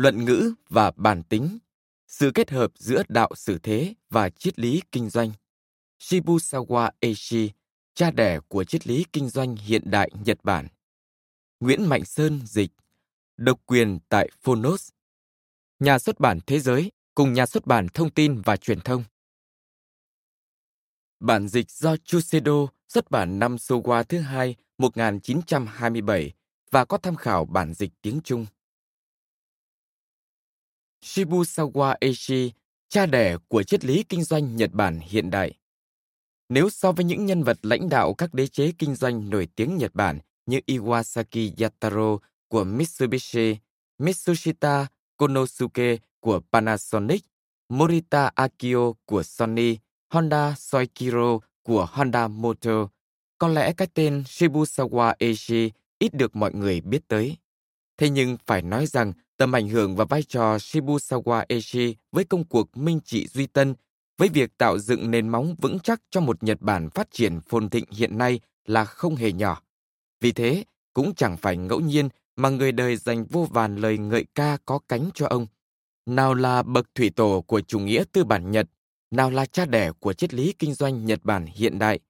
Luận ngữ và bản tính, sự kết hợp giữa đạo xử thế và triết lý kinh doanh. Shibusawa Eishi, cha đẻ của triết lý kinh doanh hiện đại Nhật Bản. Nguyễn Mạnh Sơn dịch, độc quyền tại Phonos. Nhà xuất bản Thế giới cùng nhà xuất bản Thông tin và Truyền thông. Bản dịch do Chusedo xuất bản năm Sowa thứ hai 1927 và có tham khảo bản dịch tiếng Trung. Shibusawa Eishi, cha đẻ của triết lý kinh doanh Nhật Bản hiện đại. Nếu so với những nhân vật lãnh đạo các đế chế kinh doanh nổi tiếng Nhật Bản như Iwasaki Yataro của Mitsubishi, Mitsushita Konosuke của Panasonic, Morita Akio của Sony, Honda Soichiro của Honda Motor, có lẽ cái tên Shibusawa Eishi ít được mọi người biết tới. Thế nhưng phải nói rằng Tầm ảnh hưởng và vai trò Shibusawa Eishi với công cuộc minh trị duy tân, với việc tạo dựng nền móng vững chắc cho một Nhật Bản phát triển phồn thịnh hiện nay là không hề nhỏ. Vì thế, cũng chẳng phải ngẫu nhiên mà người đời dành vô vàn lời ngợi ca có cánh cho ông. Nào là bậc thủy tổ của chủ nghĩa tư bản Nhật, nào là cha đẻ của triết lý kinh doanh Nhật Bản hiện đại,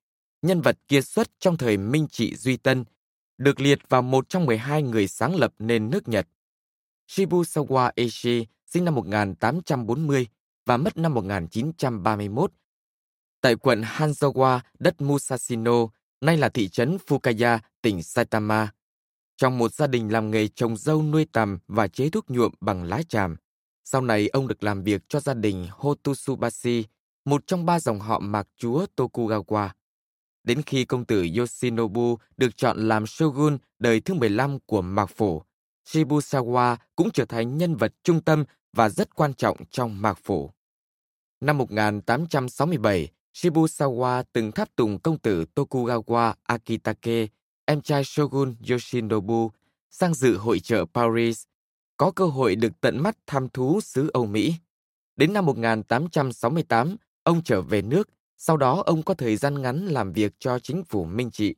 nhân vật kiệt xuất trong thời Minh Trị Duy Tân, được liệt vào một trong 12 người sáng lập nền nước Nhật. Shibusawa Eishi sinh năm 1840 và mất năm 1931. Tại quận Hanzawa, đất Musashino, nay là thị trấn Fukaya, tỉnh Saitama. Trong một gia đình làm nghề trồng dâu nuôi tằm và chế thuốc nhuộm bằng lá tràm. Sau này ông được làm việc cho gia đình Hototsubashi, một trong ba dòng họ mạc chúa Tokugawa. Đến khi công tử Yoshinobu được chọn làm shogun đời thứ 15 của Mạc Phổ, Shibusawa cũng trở thành nhân vật trung tâm và rất quan trọng trong mạc phủ. Năm 1867, Shibusawa từng tháp tùng công tử Tokugawa Akitake, em trai Shogun Yoshinobu, sang dự hội trợ Paris, có cơ hội được tận mắt tham thú xứ Âu Mỹ. Đến năm 1868, ông trở về nước, sau đó ông có thời gian ngắn làm việc cho chính phủ Minh Trị.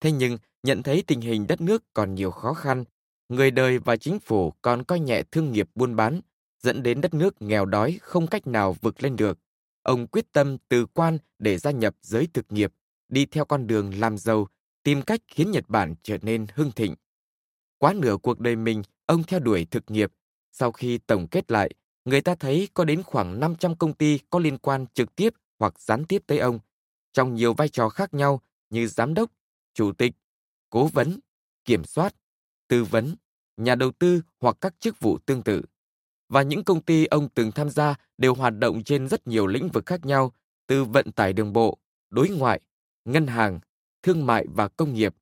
Thế nhưng, nhận thấy tình hình đất nước còn nhiều khó khăn, người đời và chính phủ còn coi nhẹ thương nghiệp buôn bán, dẫn đến đất nước nghèo đói không cách nào vực lên được. Ông quyết tâm từ quan để gia nhập giới thực nghiệp, đi theo con đường làm giàu, tìm cách khiến Nhật Bản trở nên hưng thịnh. Quá nửa cuộc đời mình, ông theo đuổi thực nghiệp. Sau khi tổng kết lại, người ta thấy có đến khoảng 500 công ty có liên quan trực tiếp hoặc gián tiếp tới ông, trong nhiều vai trò khác nhau như giám đốc, chủ tịch, cố vấn, kiểm soát, tư vấn, nhà đầu tư hoặc các chức vụ tương tự. Và những công ty ông từng tham gia đều hoạt động trên rất nhiều lĩnh vực khác nhau, từ vận tải đường bộ, đối ngoại, ngân hàng, thương mại và công nghiệp,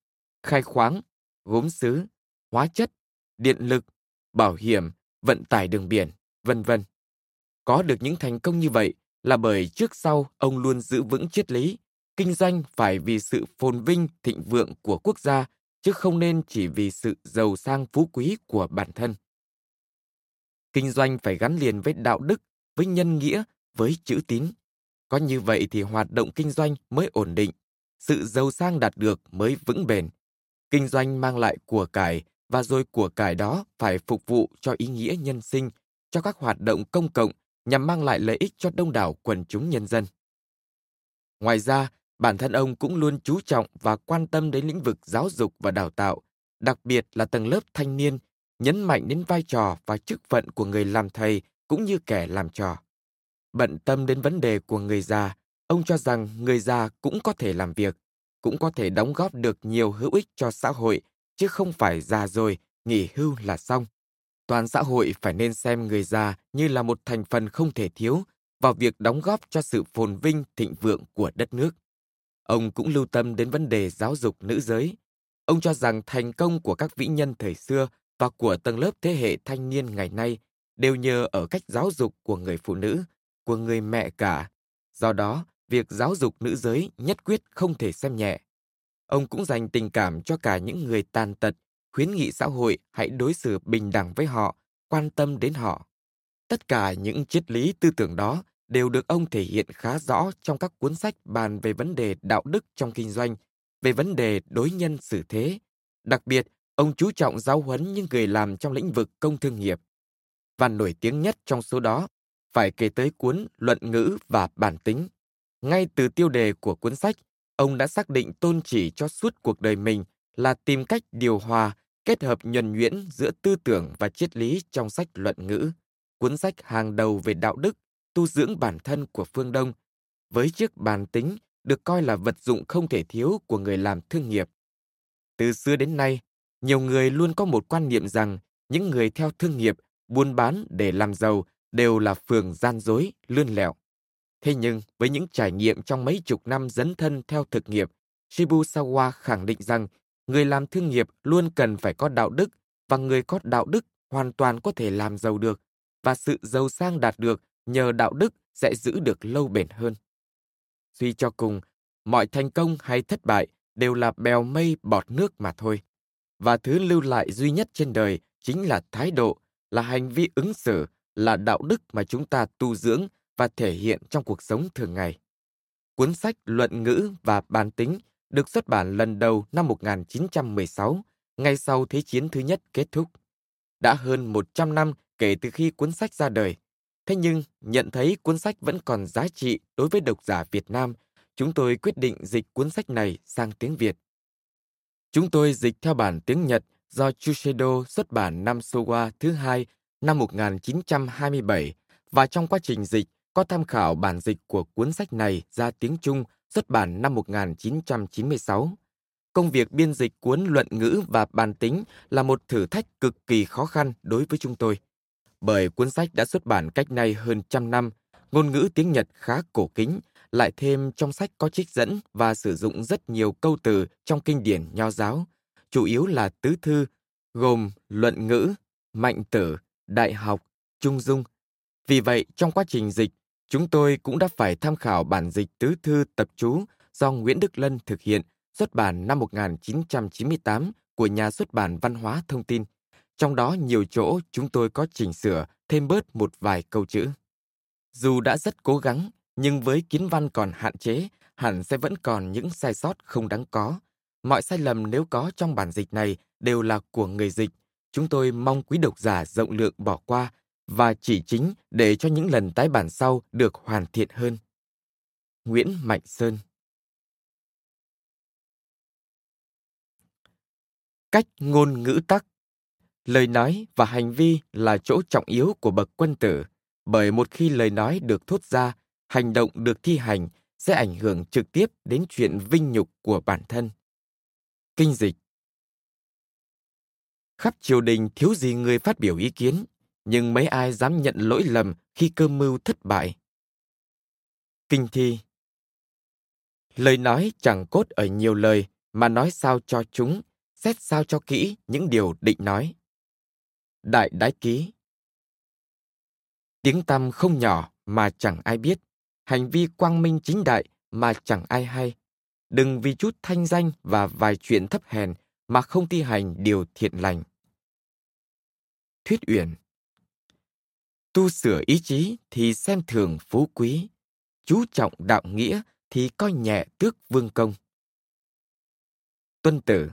khai khoáng, gốm sứ, hóa chất, điện lực, bảo hiểm, vận tải đường biển, vân vân. Có được những thành công như vậy là bởi trước sau ông luôn giữ vững triết lý, kinh doanh phải vì sự phồn vinh thịnh vượng của quốc gia chứ không nên chỉ vì sự giàu sang phú quý của bản thân. Kinh doanh phải gắn liền với đạo đức, với nhân nghĩa, với chữ tín. Có như vậy thì hoạt động kinh doanh mới ổn định, sự giàu sang đạt được mới vững bền. Kinh doanh mang lại của cải và rồi của cải đó phải phục vụ cho ý nghĩa nhân sinh, cho các hoạt động công cộng nhằm mang lại lợi ích cho đông đảo quần chúng nhân dân. Ngoài ra, bản thân ông cũng luôn chú trọng và quan tâm đến lĩnh vực giáo dục và đào tạo, đặc biệt là tầng lớp thanh niên, nhấn mạnh đến vai trò và chức phận của người làm thầy cũng như kẻ làm trò. Bận tâm đến vấn đề của người già, ông cho rằng người già cũng có thể làm việc, cũng có thể đóng góp được nhiều hữu ích cho xã hội, chứ không phải già rồi, nghỉ hưu là xong. Toàn xã hội phải nên xem người già như là một thành phần không thể thiếu vào việc đóng góp cho sự phồn vinh thịnh vượng của đất nước. Ông cũng lưu tâm đến vấn đề giáo dục nữ giới. Ông cho rằng thành công của các vĩ nhân thời xưa và của tầng lớp thế hệ thanh niên ngày nay đều nhờ ở cách giáo dục của người phụ nữ, của người mẹ cả. Do đó, việc giáo dục nữ giới nhất quyết không thể xem nhẹ. Ông cũng dành tình cảm cho cả những người tàn tật, khuyến nghị xã hội hãy đối xử bình đẳng với họ, quan tâm đến họ. Tất cả những triết lý tư tưởng đó đều được ông thể hiện khá rõ trong các cuốn sách bàn về vấn đề đạo đức trong kinh doanh, về vấn đề đối nhân xử thế. Đặc biệt, ông chú trọng giáo huấn những người làm trong lĩnh vực công thương nghiệp. Và nổi tiếng nhất trong số đó phải kể tới cuốn Luận ngữ và bản tính. Ngay từ tiêu đề của cuốn sách, ông đã xác định tôn chỉ cho suốt cuộc đời mình là tìm cách điều hòa, kết hợp nhuần nhuyễn giữa tư tưởng và triết lý trong sách Luận ngữ, cuốn sách hàng đầu về đạo đức, tu dưỡng bản thân của phương Đông, với chiếc bàn tính được coi là vật dụng không thể thiếu của người làm thương nghiệp. Từ xưa đến nay, nhiều người luôn có một quan niệm rằng những người theo thương nghiệp, buôn bán để làm giàu đều là phường gian dối, lươn lẹo. Thế nhưng, với những trải nghiệm trong mấy chục năm dấn thân theo thực nghiệp, Shibusawa khẳng định rằng người làm thương nghiệp luôn cần phải có đạo đức và người có đạo đức hoàn toàn có thể làm giàu được và sự giàu sang đạt được nhờ đạo đức sẽ giữ được lâu bền hơn. Suy cho cùng, mọi thành công hay thất bại đều là bèo mây bọt nước mà thôi. Và thứ lưu lại duy nhất trên đời chính là thái độ, là hành vi ứng xử, là đạo đức mà chúng ta tu dưỡng và thể hiện trong cuộc sống thường ngày. Cuốn sách Luận ngữ và Bản tính được xuất bản lần đầu năm 1916, ngay sau Thế chiến thứ nhất kết thúc. Đã hơn 100 năm kể từ khi cuốn sách ra đời. Thế nhưng, nhận thấy cuốn sách vẫn còn giá trị đối với độc giả Việt Nam, chúng tôi quyết định dịch cuốn sách này sang tiếng Việt. Chúng tôi dịch theo bản tiếng Nhật do Chuseido xuất bản năm Showa thứ hai năm 1927 và trong quá trình dịch có tham khảo bản dịch của cuốn sách này ra tiếng Trung xuất bản năm 1996. Công việc biên dịch cuốn luận ngữ và bàn tính là một thử thách cực kỳ khó khăn đối với chúng tôi. Bởi cuốn sách đã xuất bản cách nay hơn trăm năm, ngôn ngữ tiếng Nhật khá cổ kính, lại thêm trong sách có trích dẫn và sử dụng rất nhiều câu từ trong kinh điển nho giáo, chủ yếu là tứ thư, gồm luận ngữ, mạnh tử, đại học, trung dung. Vì vậy, trong quá trình dịch, chúng tôi cũng đã phải tham khảo bản dịch tứ thư tập chú do Nguyễn Đức Lân thực hiện, xuất bản năm 1998 của nhà xuất bản Văn hóa Thông tin. Trong đó nhiều chỗ chúng tôi có chỉnh sửa thêm bớt một vài câu chữ. Dù đã rất cố gắng, nhưng với kiến văn còn hạn chế, hẳn sẽ vẫn còn những sai sót không đáng có. Mọi sai lầm nếu có trong bản dịch này đều là của người dịch. Chúng tôi mong quý độc giả rộng lượng bỏ qua và chỉ chính để cho những lần tái bản sau được hoàn thiện hơn. Nguyễn Mạnh Sơn Cách ngôn ngữ tắc Lời nói và hành vi là chỗ trọng yếu của bậc quân tử, bởi một khi lời nói được thốt ra, hành động được thi hành sẽ ảnh hưởng trực tiếp đến chuyện vinh nhục của bản thân. Kinh dịch Khắp triều đình thiếu gì người phát biểu ý kiến, nhưng mấy ai dám nhận lỗi lầm khi cơ mưu thất bại. Kinh thi Lời nói chẳng cốt ở nhiều lời, mà nói sao cho chúng, xét sao cho kỹ những điều định nói. Đại Đái Ký Tiếng tăm không nhỏ mà chẳng ai biết, hành vi quang minh chính đại mà chẳng ai hay. Đừng vì chút thanh danh và vài chuyện thấp hèn mà không thi hành điều thiện lành. Thuyết Uyển Tu sửa ý chí thì xem thường phú quý, chú trọng đạo nghĩa thì coi nhẹ tước vương công. Tuân tử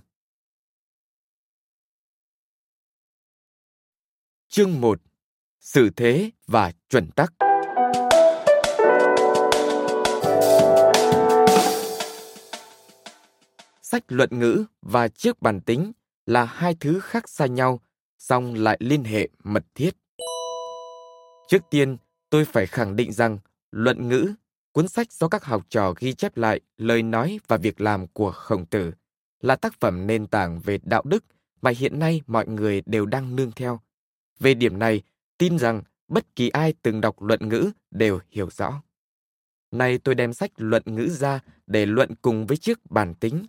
Chương 1 sự thế và chuẩn tắc. Sách luận ngữ và chiếc bàn tính là hai thứ khác xa nhau, song lại liên hệ mật thiết. Trước tiên, tôi phải khẳng định rằng luận ngữ, cuốn sách do các học trò ghi chép lại lời nói và việc làm của Khổng Tử, là tác phẩm nền tảng về đạo đức mà hiện nay mọi người đều đang nương theo. Về điểm này, tin rằng bất kỳ ai từng đọc luận ngữ đều hiểu rõ. Nay tôi đem sách luận ngữ ra để luận cùng với chiếc bàn tính.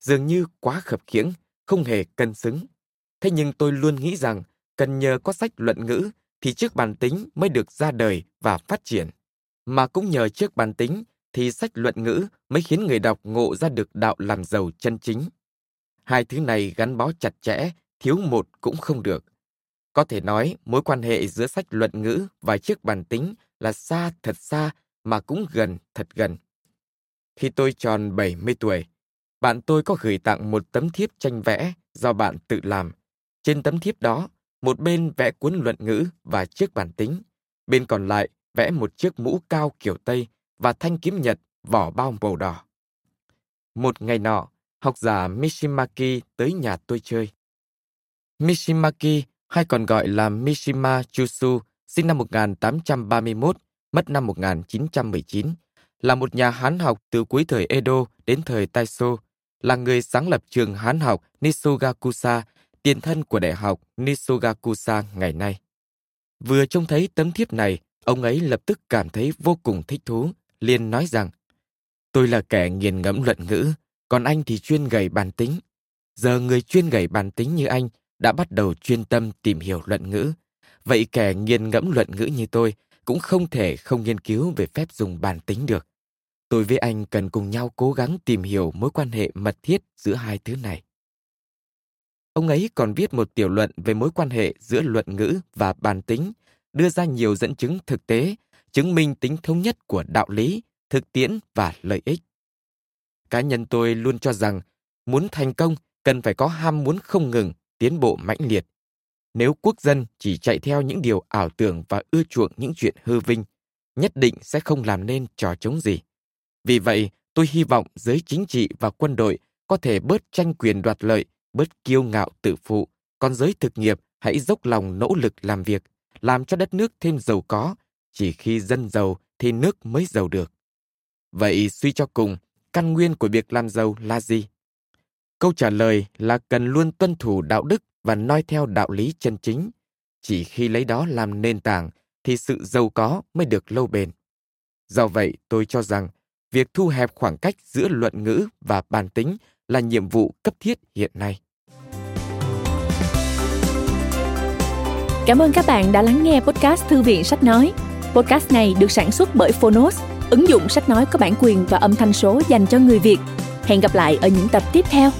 Dường như quá khập khiễng, không hề cân xứng. Thế nhưng tôi luôn nghĩ rằng cần nhờ có sách luận ngữ thì chiếc bàn tính mới được ra đời và phát triển. Mà cũng nhờ chiếc bàn tính thì sách luận ngữ mới khiến người đọc ngộ ra được đạo làm giàu chân chính. Hai thứ này gắn bó chặt chẽ, thiếu một cũng không được. Có thể nói mối quan hệ giữa sách luận ngữ và chiếc bàn tính là xa thật xa mà cũng gần thật gần. Khi tôi tròn 70 tuổi, bạn tôi có gửi tặng một tấm thiếp tranh vẽ do bạn tự làm. Trên tấm thiếp đó, một bên vẽ cuốn luận ngữ và chiếc bàn tính, bên còn lại vẽ một chiếc mũ cao kiểu Tây và thanh kiếm nhật vỏ bao màu đỏ. Một ngày nọ, học giả Mishimaki tới nhà tôi chơi. Mishimaki, hay còn gọi là Mishima Chusu, sinh năm 1831, mất năm 1919, là một nhà Hán học từ cuối thời Edo đến thời Taisho, là người sáng lập trường Hán học Nisugakusa, tiền thân của Đại học Nisugakusa ngày nay. Vừa trông thấy tấm thiếp này, ông ấy lập tức cảm thấy vô cùng thích thú, liền nói rằng Tôi là kẻ nghiền ngẫm luận ngữ, còn anh thì chuyên gầy bàn tính. Giờ người chuyên gầy bàn tính như anh đã bắt đầu chuyên tâm tìm hiểu luận ngữ. Vậy kẻ nghiền ngẫm luận ngữ như tôi cũng không thể không nghiên cứu về phép dùng bàn tính được. Tôi với anh cần cùng nhau cố gắng tìm hiểu mối quan hệ mật thiết giữa hai thứ này. Ông ấy còn viết một tiểu luận về mối quan hệ giữa luận ngữ và bàn tính, đưa ra nhiều dẫn chứng thực tế, chứng minh tính thống nhất của đạo lý, thực tiễn và lợi ích. Cá nhân tôi luôn cho rằng, muốn thành công cần phải có ham muốn không ngừng, tiến bộ mãnh liệt. Nếu quốc dân chỉ chạy theo những điều ảo tưởng và ưa chuộng những chuyện hư vinh, nhất định sẽ không làm nên trò chống gì. Vì vậy, tôi hy vọng giới chính trị và quân đội có thể bớt tranh quyền đoạt lợi, bớt kiêu ngạo tự phụ, còn giới thực nghiệp hãy dốc lòng nỗ lực làm việc, làm cho đất nước thêm giàu có. Chỉ khi dân giàu thì nước mới giàu được. Vậy suy cho cùng, căn nguyên của việc làm giàu là gì? Câu trả lời là cần luôn tuân thủ đạo đức và noi theo đạo lý chân chính. Chỉ khi lấy đó làm nền tảng thì sự giàu có mới được lâu bền. Do vậy, tôi cho rằng việc thu hẹp khoảng cách giữa luận ngữ và bản tính là nhiệm vụ cấp thiết hiện nay. Cảm ơn các bạn đã lắng nghe podcast Thư viện Sách Nói. Podcast này được sản xuất bởi Phonos, ứng dụng sách nói có bản quyền và âm thanh số dành cho người Việt. Hẹn gặp lại ở những tập tiếp theo.